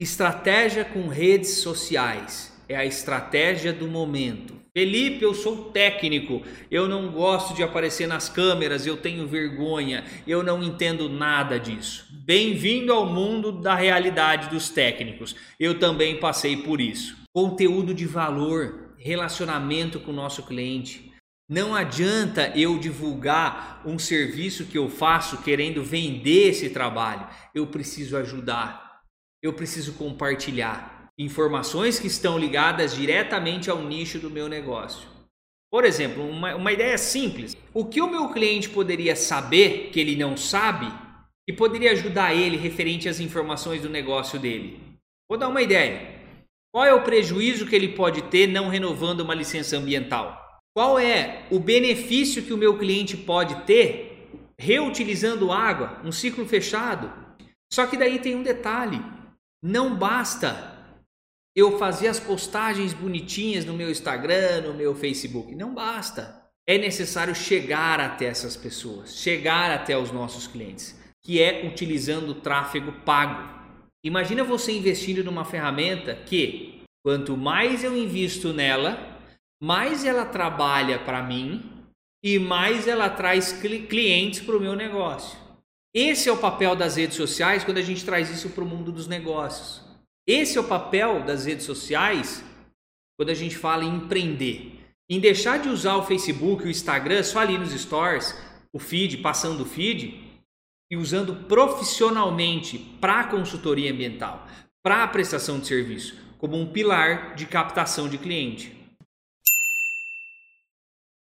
Estratégia com redes sociais é a estratégia do momento. Felipe, eu sou técnico, eu não gosto de aparecer nas câmeras, eu tenho vergonha, eu não entendo nada disso. Bem-vindo ao mundo da realidade dos técnicos. Eu também passei por isso. Conteúdo de valor, relacionamento com o nosso cliente. Não adianta eu divulgar um serviço que eu faço querendo vender esse trabalho. Eu preciso ajudar eu preciso compartilhar informações que estão ligadas diretamente ao nicho do meu negócio. Por exemplo, uma, uma ideia simples: o que o meu cliente poderia saber que ele não sabe e poderia ajudar ele referente às informações do negócio dele? Vou dar uma ideia. Qual é o prejuízo que ele pode ter não renovando uma licença ambiental? Qual é o benefício que o meu cliente pode ter reutilizando água, um ciclo fechado? Só que daí tem um detalhe: não basta eu fazer as postagens bonitinhas no meu Instagram, no meu Facebook. Não basta. É necessário chegar até essas pessoas, chegar até os nossos clientes, que é utilizando o tráfego pago. Imagina você investindo numa ferramenta que, quanto mais eu invisto nela, mais ela trabalha para mim e mais ela traz clientes para o meu negócio. Esse é o papel das redes sociais quando a gente traz isso para o mundo dos negócios. Esse é o papel das redes sociais quando a gente fala em empreender. Em deixar de usar o Facebook, o Instagram só ali nos stories, o feed, passando o feed, e usando profissionalmente para consultoria ambiental, para prestação de serviço, como um pilar de captação de cliente.